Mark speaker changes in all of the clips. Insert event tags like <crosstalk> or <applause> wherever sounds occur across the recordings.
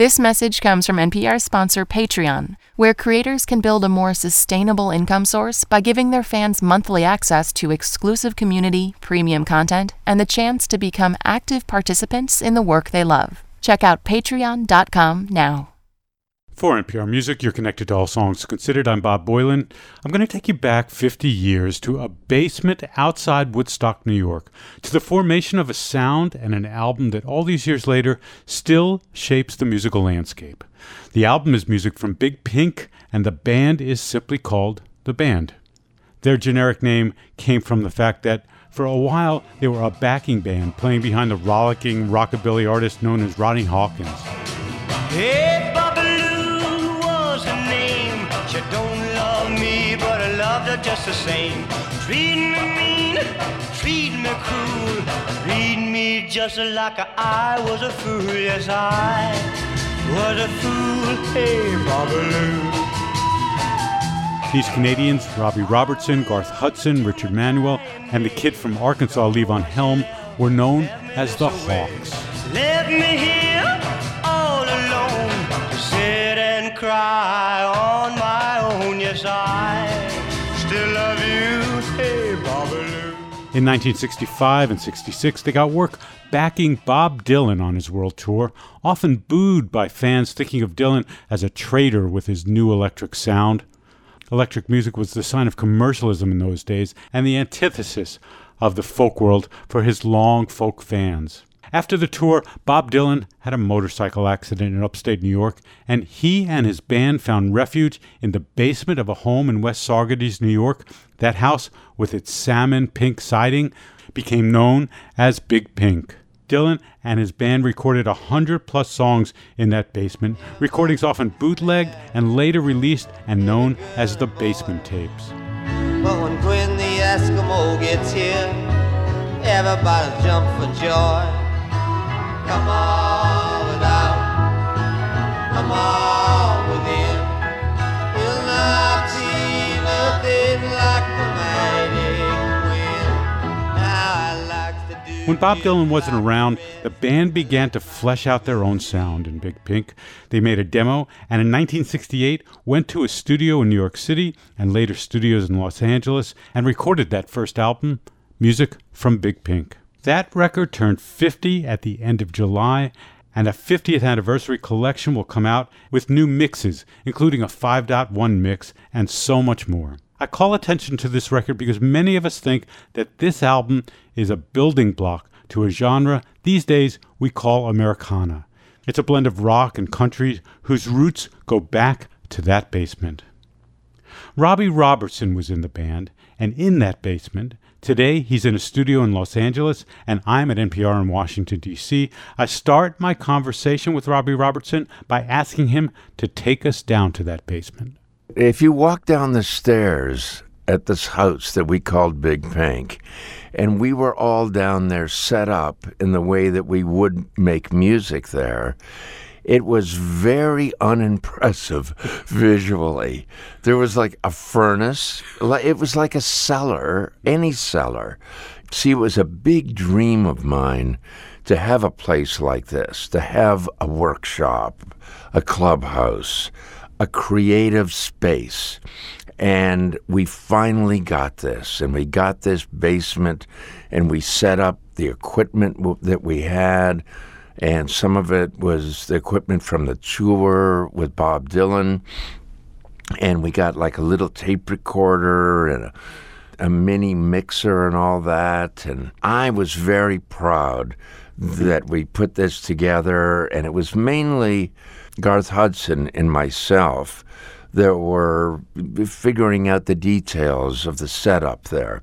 Speaker 1: This message comes from NPR sponsor Patreon, where creators can build a more sustainable income source by giving their fans monthly access to exclusive community, premium content, and the chance to become active participants in the work they love. Check out patreon.com now.
Speaker 2: For NPR Music, you're connected to All Songs Considered. I'm Bob Boilen. I'm going to take you back 50 years to a basement outside Woodstock, New York, to the formation of a sound and an album that all these years later still shapes the musical landscape. The album is music from Big Pink, and the band is simply called The Band. Their generic name came from the fact that for a while they were a backing band playing behind the rollicking rockabilly artist known as Ronnie Hawkins.
Speaker 3: Hey, loved her just the same. Treat me mean, treat me cruel, treat me just like I was a fool. Yes, I was a fool. Hey, Babaloo.
Speaker 2: These Canadians, Robbie Robertson, Garth Hudson, Richard Manuel, and the kid from Arkansas, Levon Helm, were known as the Hawks.
Speaker 3: Left me here all alone to sit and cry on my own. Yes, I
Speaker 2: In 1965 and 66, they got work backing Bob Dylan on his world tour, often booed by fans thinking of Dylan as a traitor with his new electric sound. Electric music was the sign of commercialism in those days and the antithesis of the folk world for his long folk fans. After the tour, Bob Dylan had a motorcycle accident in upstate New York, and he and his band found refuge in the basement of a home in West Saugerties, New York. That house, with its salmon pink siding, became known as Big Pink. Dylan and his band recorded a hundred plus songs in that basement, recordings often bootlegged and later released and known as the Basement Tapes.
Speaker 4: But when Quinn the Eskimo gets here, everybody jump for joy. Come on without, come on within. You'll not see nothing like the mighty Quinn. Like
Speaker 2: When Bob Dylan wasn't around, the band began to flesh out their own sound in Big Pink. They made a demo and in 1968 went to a studio in New York City and later studios in Los Angeles and recorded that first album, Music from Big Pink. That record turned 50 at the end of July, and a 50th anniversary collection will come out with new mixes, including a 5.1 mix and so much more. I call attention to this record because many of us think that this album is a building block to a genre these days we call Americana. It's a blend of rock and country whose roots go back to that basement. Robbie Robertson was in the band, and in that basement, today he's in a studio in Los Angeles, and I'm at NPR in Washington, D.C. I start my conversation with Robbie Robertson by asking him to take us down to that basement.
Speaker 5: If you walk down the stairs at this house that we called Big Pink, and we were all down there set up in the way that we would make music there, it was very unimpressive visually. There was like a furnace, it was like a cellar, any cellar. See, it was a big dream of mine to have a place like this, to have a workshop, a clubhouse, a creative space. And we finally got this, and we got this basement, and we set up the equipment that we had, and some of it was the equipment from the tour with Bob Dylan, and we got like a little tape recorder and a, a mini mixer and all that, and I was very proud that we put this together, and it was mainly Garth Hudson and myself that were figuring out the details of the setup there.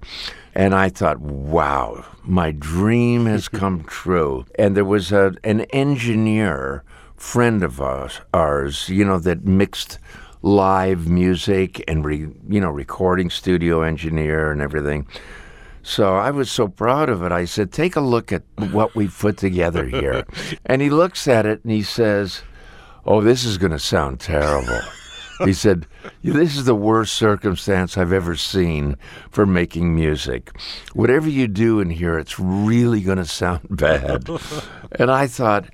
Speaker 5: And I thought, wow, my dream has <laughs> come true. And there was a, an engineer friend of us, ours, you know, that mixed live music and, re, you know, recording studio engineer and everything. So I was so proud of it. I said, take a look at what we put together here. <laughs> and he looks at it and he says, oh, this is going to sound terrible. He said, This is the worst circumstance I've ever seen for making music. Whatever you do in here, it's really going to sound <laughs> bad. and I thought,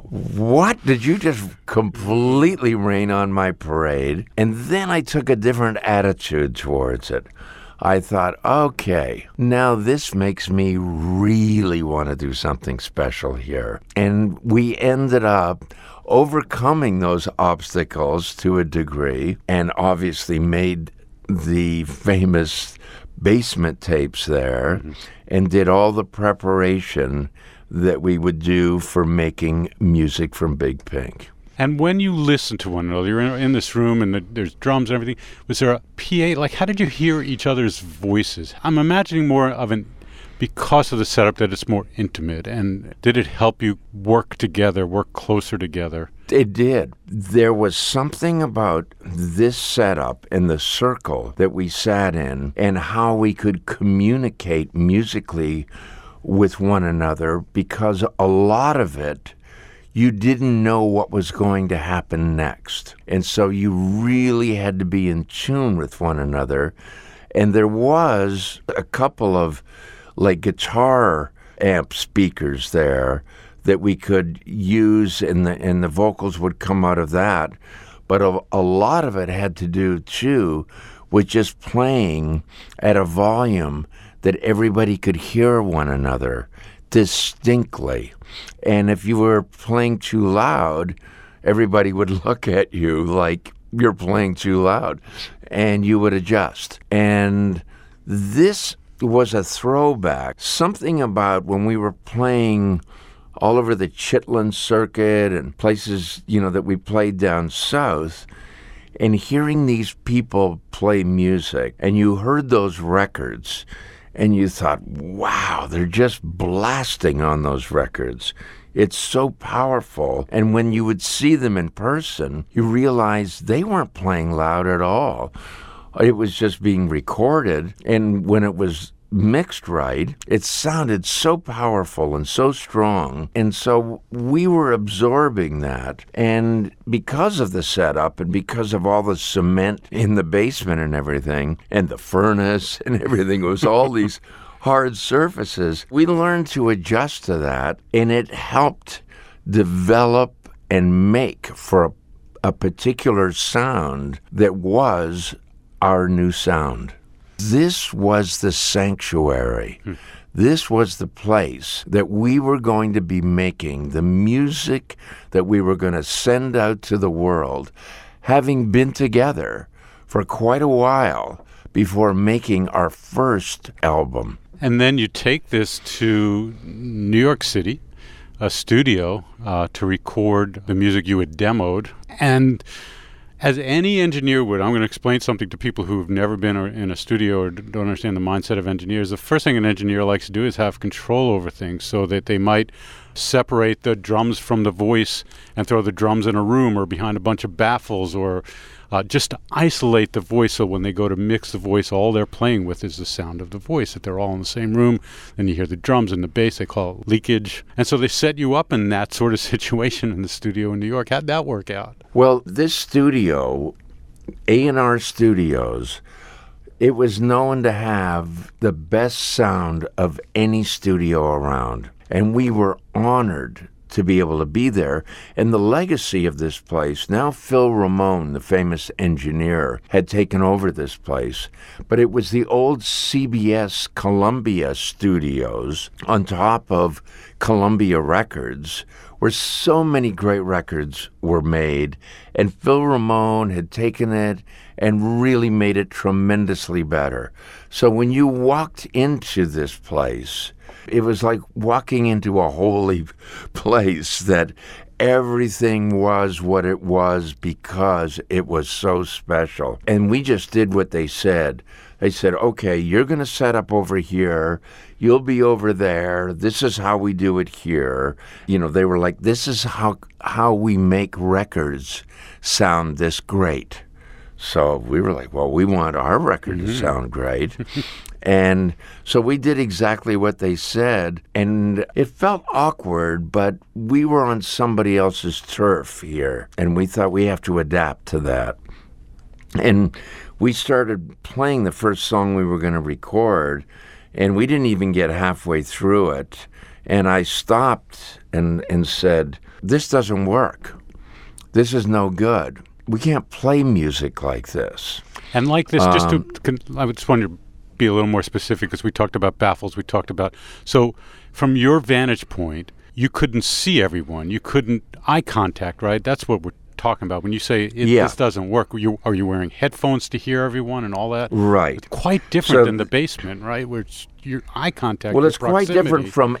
Speaker 5: What? Did you just completely rain on my parade? And then I took a different attitude towards it. I thought, okay, now this makes me really want to do something special here. And we ended up overcoming those obstacles to a degree and obviously made the famous basement tapes there mm-hmm. and did all the preparation that we would do for making music from Big Pink.
Speaker 2: And when you listen to one another, you're in, in this room and the, there's drums and everything. Was there a PA? Like, how did you hear each other's voices? I'm imagining more of an, because of the setup, that it's more intimate. And did it help you work together, work closer together?
Speaker 5: It did. There was something about this setup and the circle that we sat in and how we could communicate musically with one another because a lot of it you didn't know what was going to happen next. And so you really had to be in tune with one another. And there was a couple of like guitar amp speakers there that we could use and the and the vocals would come out of that. But a, a lot of it had to do too with just playing at a volume that everybody could hear one another distinctly. And if you were playing too loud, everybody would <laughs> look at you like you're playing too loud and you would adjust. And this was a throwback. Something about when we were playing all over the Chitlin circuit and places, you know, that we played down south and hearing these people play music and you heard those records and you thought, wow, they're just blasting on those records. It's so powerful. And when you would see them in person, you realized they weren't playing loud at all. It was just being recorded. And when it was mixed right, it sounded so powerful and so strong. And so we were absorbing that. And because of the setup and because of all the cement in the basement and everything, and the furnace and <laughs> everything, it was all these hard surfaces, we learned to adjust to that. And it helped develop and make for a, a particular sound that was our new sound. This was the sanctuary. Hmm. This was the place that we were going to be making the music that we were going to send out to the world, having been together for quite a while before making our first album.
Speaker 2: And then you take this to New York City, a studio, uh, to record the music you had demoed. And as any engineer would, I'm going to explain something to people who've never been in a studio or don't understand the mindset of engineers. The first thing an engineer likes to do is have control over things so that they might separate the drums from the voice and throw the drums in a room or behind a bunch of baffles or uh, just to isolate the voice so when they go to mix the voice, all they're playing with is the sound of the voice, If they're all in the same room. Then you hear the drums and the bass, they call it leakage. And so they set you up in that sort of <laughs> situation in the studio in New York. How'd that work out?
Speaker 5: Well, this studio, A&R Studios, it was known to have the best sound of any studio around. And we were honored to be able to be there. And the legacy of this place, now Phil Ramone, the famous engineer, had taken over this place, but it was the old CBS Columbia studios on top of Columbia Records, where so many great records were made. And Phil Ramone had taken it and really made it tremendously better. So when you walked into this place, it was like walking into a holy <laughs> place that everything was what it was because it was so special. And we just did what they said. They said, okay, you're going to set up over here. You'll be over there. This is how we do it here. You know, they were like, this is how, how we make records sound this great. So we were like, well, we want our record mm-hmm. to sound great. <laughs> and so we did exactly what they said. And it felt awkward, but we were on somebody else's turf here. And we thought we have to adapt to that. And we started playing the first song we were going to record. And we didn't even get halfway through it. And I stopped and, and said, this doesn't work. This is no good. We can't play music like this.
Speaker 2: And like this, just to,
Speaker 5: Um,
Speaker 2: I would just want to be a little more specific because we talked about baffles. We talked about so from your vantage point, you couldn't see everyone. You couldn't eye contact, right? That's what we're talking about when you say it,
Speaker 5: Yeah.
Speaker 2: this doesn't work. Are you are you wearing headphones to hear everyone and all that?
Speaker 5: Right.
Speaker 2: It's quite different
Speaker 5: So-
Speaker 2: than the basement, right? Where it's your eye contact.
Speaker 5: Well, it's quite different from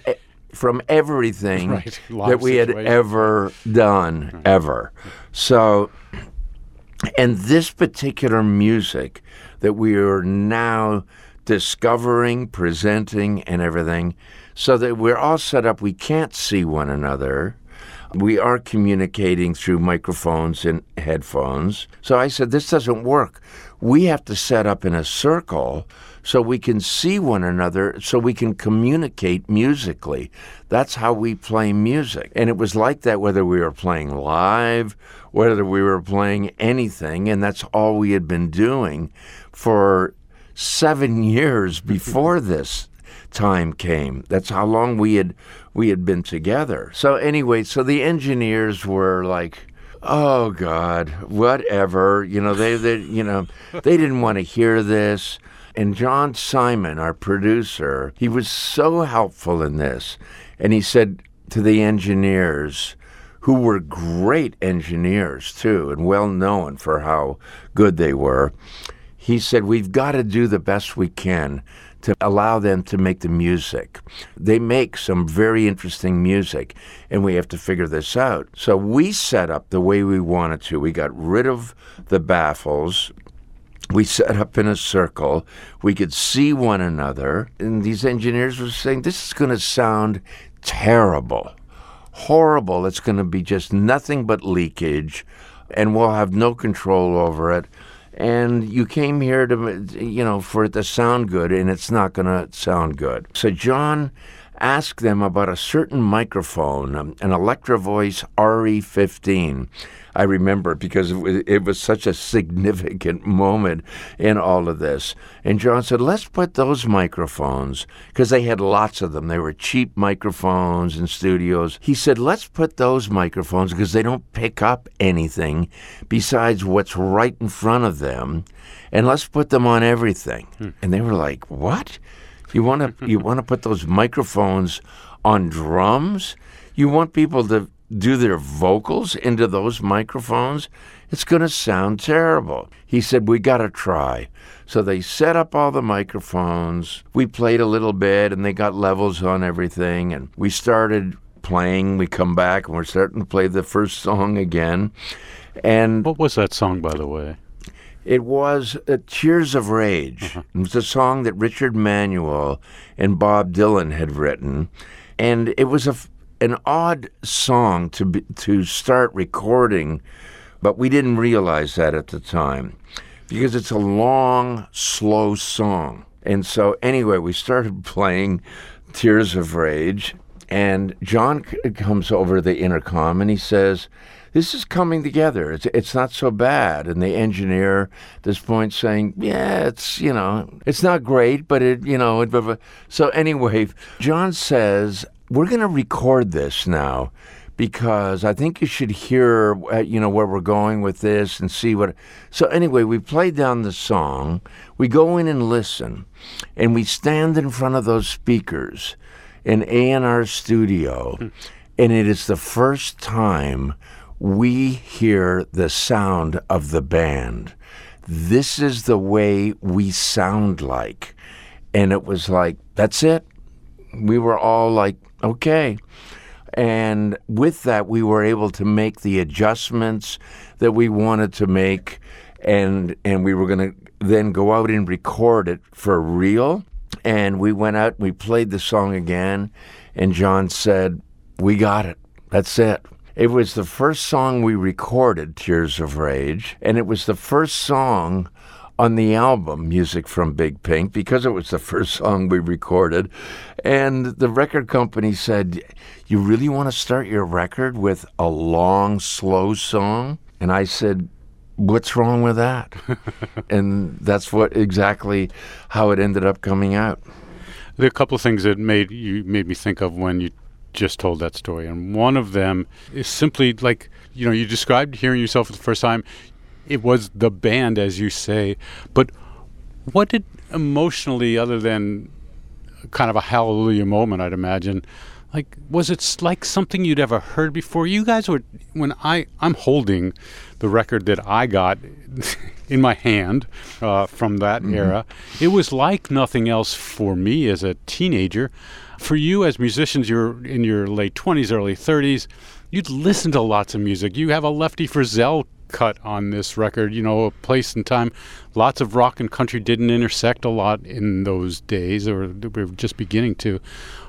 Speaker 5: from everything
Speaker 2: Right. <laughs>
Speaker 5: That we had ever done ever. So, and this particular music that we are now discovering, presenting, and everything, so that we're all set up. We can't see one another. We are communicating through microphones and headphones. So I said, this doesn't work. We have to set up in a circle so we can see one another, so we can communicate musically. That's how we play music. And it was like that whether we were playing live, whether we were playing anything. And that's all we had been doing for seven years <laughs> before this time came. That's how long we had we had been together. So anyway, so the engineers were like, "Oh God, whatever." You know, they they you know <laughs> they didn't want to hear this. And John Simon, our producer, he was so helpful in this, and he said to the engineers. Who were great engineers too, and well known for how good they were he said, We've got to do the best we can to allow them to make the music. They make some very interesting music, and we have to figure this out. So we set up the way we wanted to. We got rid of the baffles. We set up in a circle. We could see one another. And these engineers were saying, This is going to sound terrible, horrible. It's going to be just nothing but leakage, and we'll have no control over it and you came here to you know for it to sound good and it's not going to sound good. So john asked them about a certain microphone um, an electro voice re15 i remember because it was, it was such a significant moment in all of this. And john said let's put those microphones because they had lots of them. They were cheap microphones in studios. He said let's put those microphones because they don't pick up anything besides what's right in front of them and let's put them on everything. Hmm. And they were like what? You want to you <laughs> want to put those microphones on drums? You want people to do their vocals into those microphones it's going to sound terrible. He said we got to try. So they set up all the microphones. We played a little bit and they got levels on everything and we started playing. We come back and we're starting to play the first song again. And
Speaker 2: What was that song, by the way?
Speaker 5: it was uh, Tears of Rage. It was a song that Richard Manuel and Bob Dylan had written, and it was a f an odd song to be, to start recording, but we didn't realize that at the time because it's a long, slow song. And so anyway, we started playing Tears of Rage, and John comes over the intercom and he says, "This is coming together. It's it's not so bad." And the engineer at this point saying, "Yeah, it's you know, it's not great, but it you know." It, blah, blah." so anyway, John says, "We're going to record this now." Because I think you should hear, uh, you know, where we're going with this and see what. So anyway, we play down the song. We go in and listen, and we stand in front of those speakers in A&R studio, and it is the first time we hear the sound of the band. This is the way we sound like. And it was like, that's it. We were all like, okay. And with that, we were able to make the adjustments that we wanted to make, and and we were going to then go out and record it for real. And we went out, and we played the song again, and John said, "We got it. That's it." It was the first song we recorded, Tears of Rage, and it was the first song on the album Music from Big Pink because it was the first song we recorded. And the record company said, You really want to start your record with a long, slow song? And I said, What's wrong with that? <laughs> and that's what exactly how it ended up coming out.
Speaker 2: There are a couple of things that made you made me think of when you just told that story, and one of them is simply like you know you described hearing yourself for the first time. It was the band, as you say, but what did emotionally, other than kind of a hallelujah moment, I'd imagine. Like, was it like something you'd ever heard before? You guys were when I I'm holding the record that I got <laughs> in my hand uh, from that era. It was like nothing else for me as a teenager. For you as musicians, you're in your late twenties, early thirties. You'd listen to lots of music. You have a Lefty Frizzell cut on this record. You know, a place and time. Lots of rock and country didn't intersect a lot in those days, or we were just beginning to.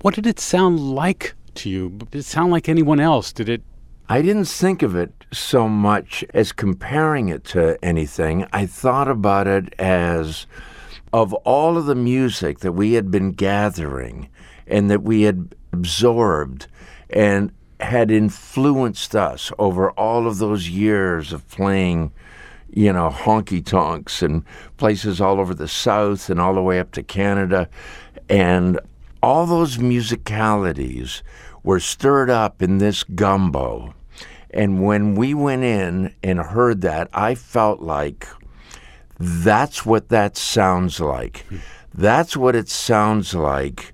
Speaker 2: What did it sound like to you? Did it sound like anyone else? Did it?
Speaker 5: I didn't think of it so much as comparing it to anything. I thought about it as of all of the music that we had been gathering and that we had absorbed and had influenced us over all of those years of playing, you know, honky tonks and places all over the South and all the way up to Canada. And all those musicalities were stirred up in this gumbo. And when we went in and heard that, I felt like that's what that sounds like. That's what it sounds like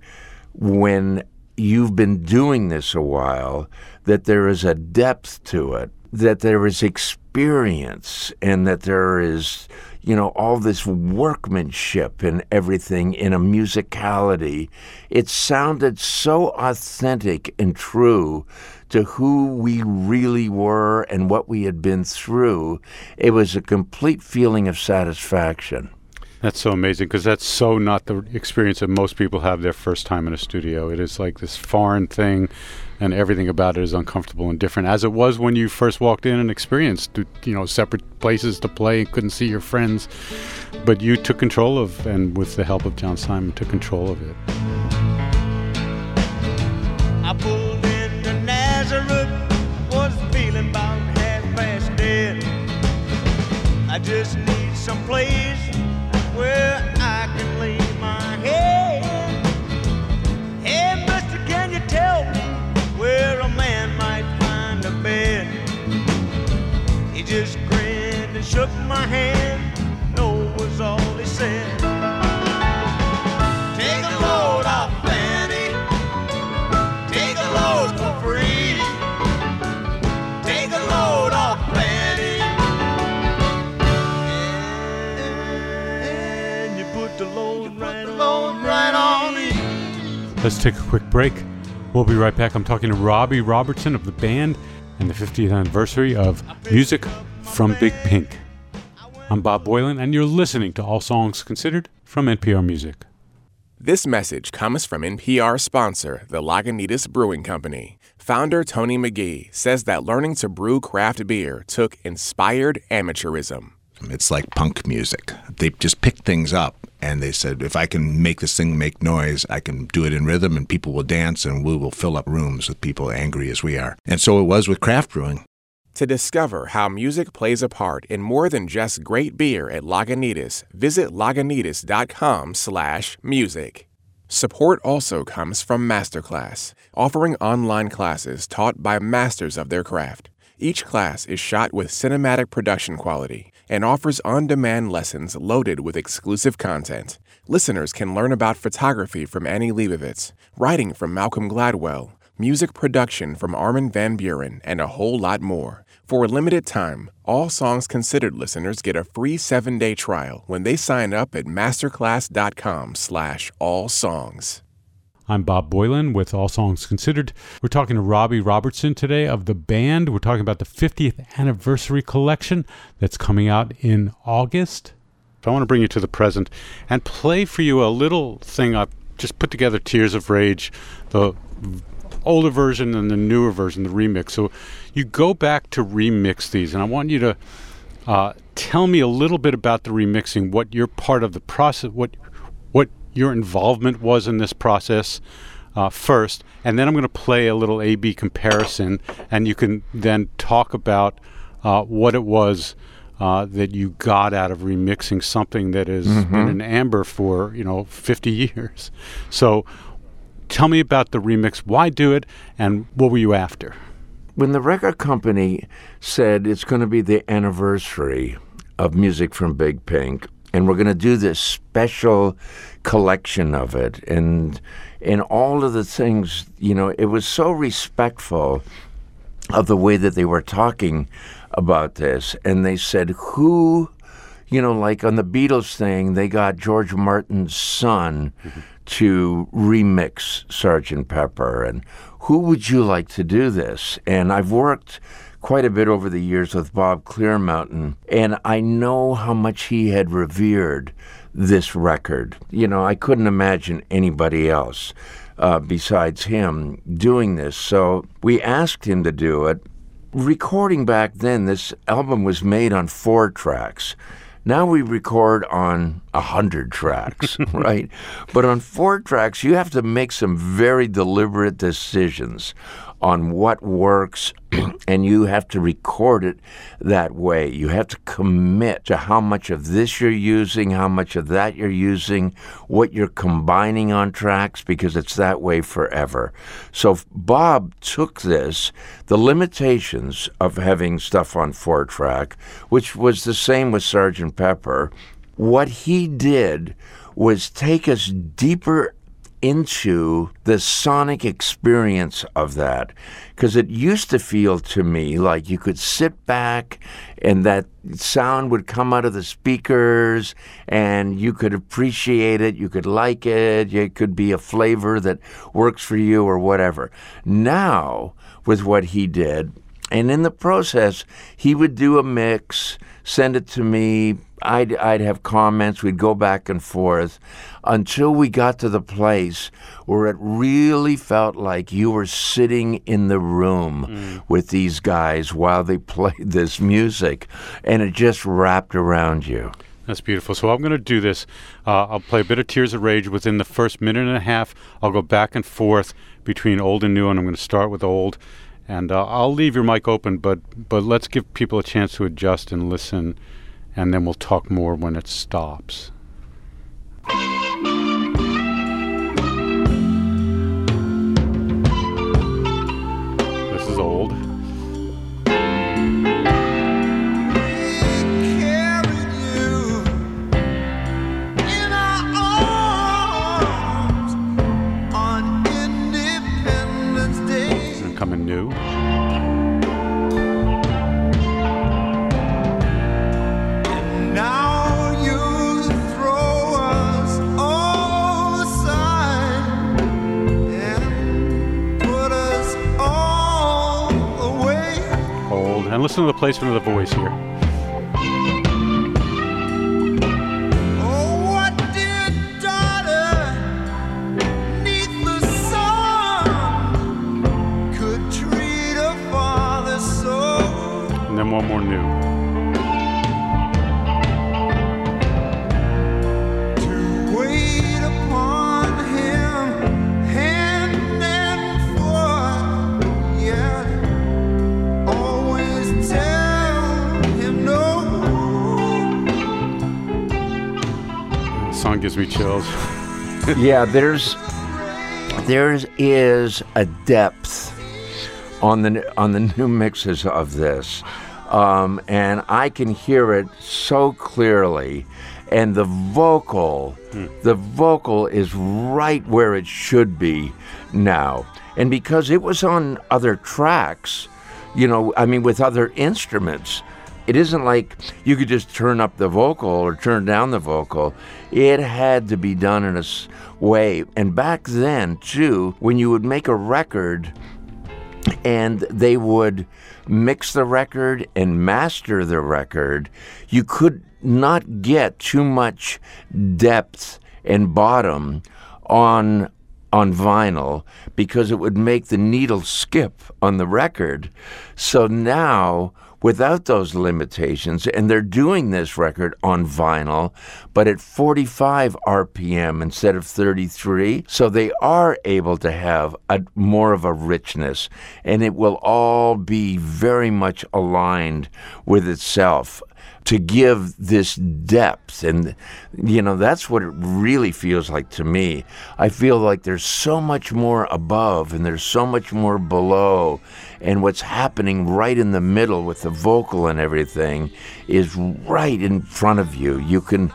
Speaker 5: when you've been doing this a while, that there is a depth to it, that there is experience, and that there is, you know, all this workmanship and everything in a musicality. It sounded so authentic and true to who we really were and what we had been through. It was a complete feeling of satisfaction.
Speaker 2: That's so amazing because that's so not the experience that most people have their first time in a studio. It is like this foreign thing, and everything about it is uncomfortable and different, as it was when you first walked in and experienced, you know, separate places to play and couldn't see your friends. But you took control of, and with the help of John Simon, took control of it.
Speaker 3: I pulled into Nazareth, was feeling about half past dead. I just need some place hand. No was all he said. Take a load off, Fanny. Take a load for free. Take a load off, Fanny. And you put the load right on, right on me.
Speaker 2: Let's take a quick break. We'll be right back. I'm talking to Robbie Robertson of the band and the 50th anniversary of Music from Big Pink. I'm Bob Boilen, and you're listening to All Songs Considered from NPR Music.
Speaker 6: This message comes from NPR sponsor, the Lagunitas Brewing Company. Founder Tony Magee says that learning to brew craft beer took inspired amateurism.
Speaker 7: It's like punk music. They just picked things up and they said, if I can make this thing make noise, I can do it in rhythm and people will dance and we will fill up rooms with people angry as we are. And so it was with craft brewing.
Speaker 6: To discover how music plays a part in more than just great beer at Lagunitas, visit lagunitas.com/music. Support also comes from Masterclass, offering online classes taught by masters of their craft. Each class is shot with cinematic production quality and offers on-demand lessons loaded with exclusive content. Listeners can learn about photography from Annie Leibovitz, writing from Malcolm Gladwell, music production from Armin van Buuren, and a whole lot more. For a limited time, all Songs Considered listeners get a free seven-day trial when they sign up at masterclass.com slash all songs.
Speaker 2: I'm Bob Boilen with All Songs Considered. We're talking to Robbie Robertson today of the band. We're talking about the 50th anniversary collection that's coming out in August. So I want to bring you to the present and play for you a little thing I've just put together Tears of Rage, the older version and the newer version, the remix. So you go back to remix these, and I want you to uh, tell me a little bit about the remixing, what your part of the process, what what your involvement was in this process uh, first, and then I'm going to play a little A/B comparison, and you can then talk about uh, what it was. Uh, that you got out of remixing something that has been an amber for you know 50 years. So tell me about the remix. Why do it, and what were you after?
Speaker 5: When the record company said it's going to be the anniversary of music from Big Pink, and we're going to do this special collection of it, and and all of the things, you know, it was so respectful of the way that they were talking about this, and they said who you know, like on the Beatles thing, they got George Martin's son mm-hmm. To remix Sergeant Pepper. And who would you like to do this? And I've worked quite a bit over the years with Bob Clearmountain, and I know how much he had revered this record. You know, I couldn't imagine anybody else uh, besides him doing this. So we asked him to do it. Recording back then, this album was made on four tracks. Now we record on a hundred tracks, <laughs> right? But on four tracks, you have to make some very deliberate decisions on what works, <clears throat> and you have to record it that way. You have to commit to how much of this you're using, how much of that you're using, what you're combining on tracks, because it's that way forever. So Bob took this, the limitations of having stuff on four track, which was the same with Sgt. Pepper. What he did was take us deeper into the sonic experience of that. Because it used to feel to me like you could sit back and that sound would come out of the speakers and you could appreciate it you could like it it could be a flavor that works for you or whatever. Now with what he did and in the process he would do a mix send it to me I'd, I'd have comments, we'd go back and forth until we got to the place where it really felt like you were sitting in the room mm. with these guys while they <laughs> played this music and it just wrapped around you.
Speaker 2: That's beautiful. So I'm going to do this. Uh, I'll play a bit of Tears of Rage within the first minute and a half. I'll go back and forth between old and new, and I'm going to start with old. And uh, I'll leave your mic open, but but let's give people a chance to adjust and listen and then we'll talk more when it stops. Listen to the placement of the voice here.
Speaker 5: Yeah, there's there is a depth on the on the new mixes of this, um, and I can hear it so clearly. And the vocal, hmm. the vocal is right where it should be now. And because it was on other tracks, you know, I mean, with other instruments, it isn't like you could just turn up the vocal or turn down the vocal. It had to be done in a way. And back then, too, when you would make a record and they would mix the record and master the record, you could not get too much depth and bottom on on vinyl because it would make the needle skip on the record. So now without those limitations. And they're doing this record on vinyl, but at 45 RPM instead of 33. So they are able to have a, more of a richness, and it will all be very much aligned with itself. To give this depth. And you know that's what it really feels like to me. I feel like there's so much more above and there's so much more below. And what's happening right in the middle with the vocal and everything is right in front of you. You can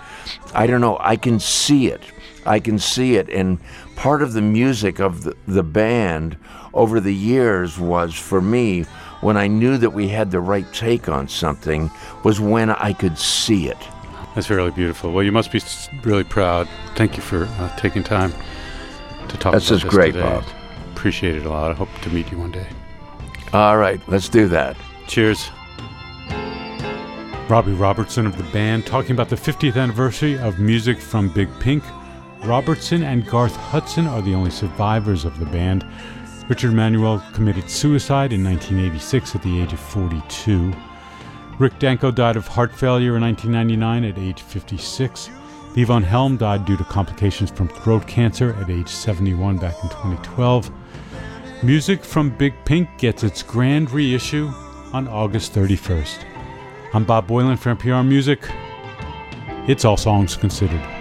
Speaker 5: i don't know i can see it. I can see it. And part of the music of the, the band over the years was for me when I knew that we had the right take on something was when I could see it.
Speaker 2: That's really beautiful. Well, you must be really proud. Thank you for uh, taking time to talk
Speaker 5: That's
Speaker 2: about
Speaker 5: just
Speaker 2: this is
Speaker 5: great,
Speaker 2: today.
Speaker 5: Bob.
Speaker 2: Appreciate it a lot. I hope to meet you one day.
Speaker 5: All right, let's do that.
Speaker 2: Cheers. Robbie Robertson of the band talking about the 50th anniversary of music from Big Pink. Robertson and Garth Hudson are the only survivors of the band. Richard Manuel committed suicide in 1986 at the age of 42. Rick Danko died of heart failure in 1999 at age 56. Levon Helm died due to complications from throat cancer at age 71 back in 2012. Music from Big Pink gets its grand reissue on August 31st. I'm Bob Boilen from NPR Music. It's all songs considered.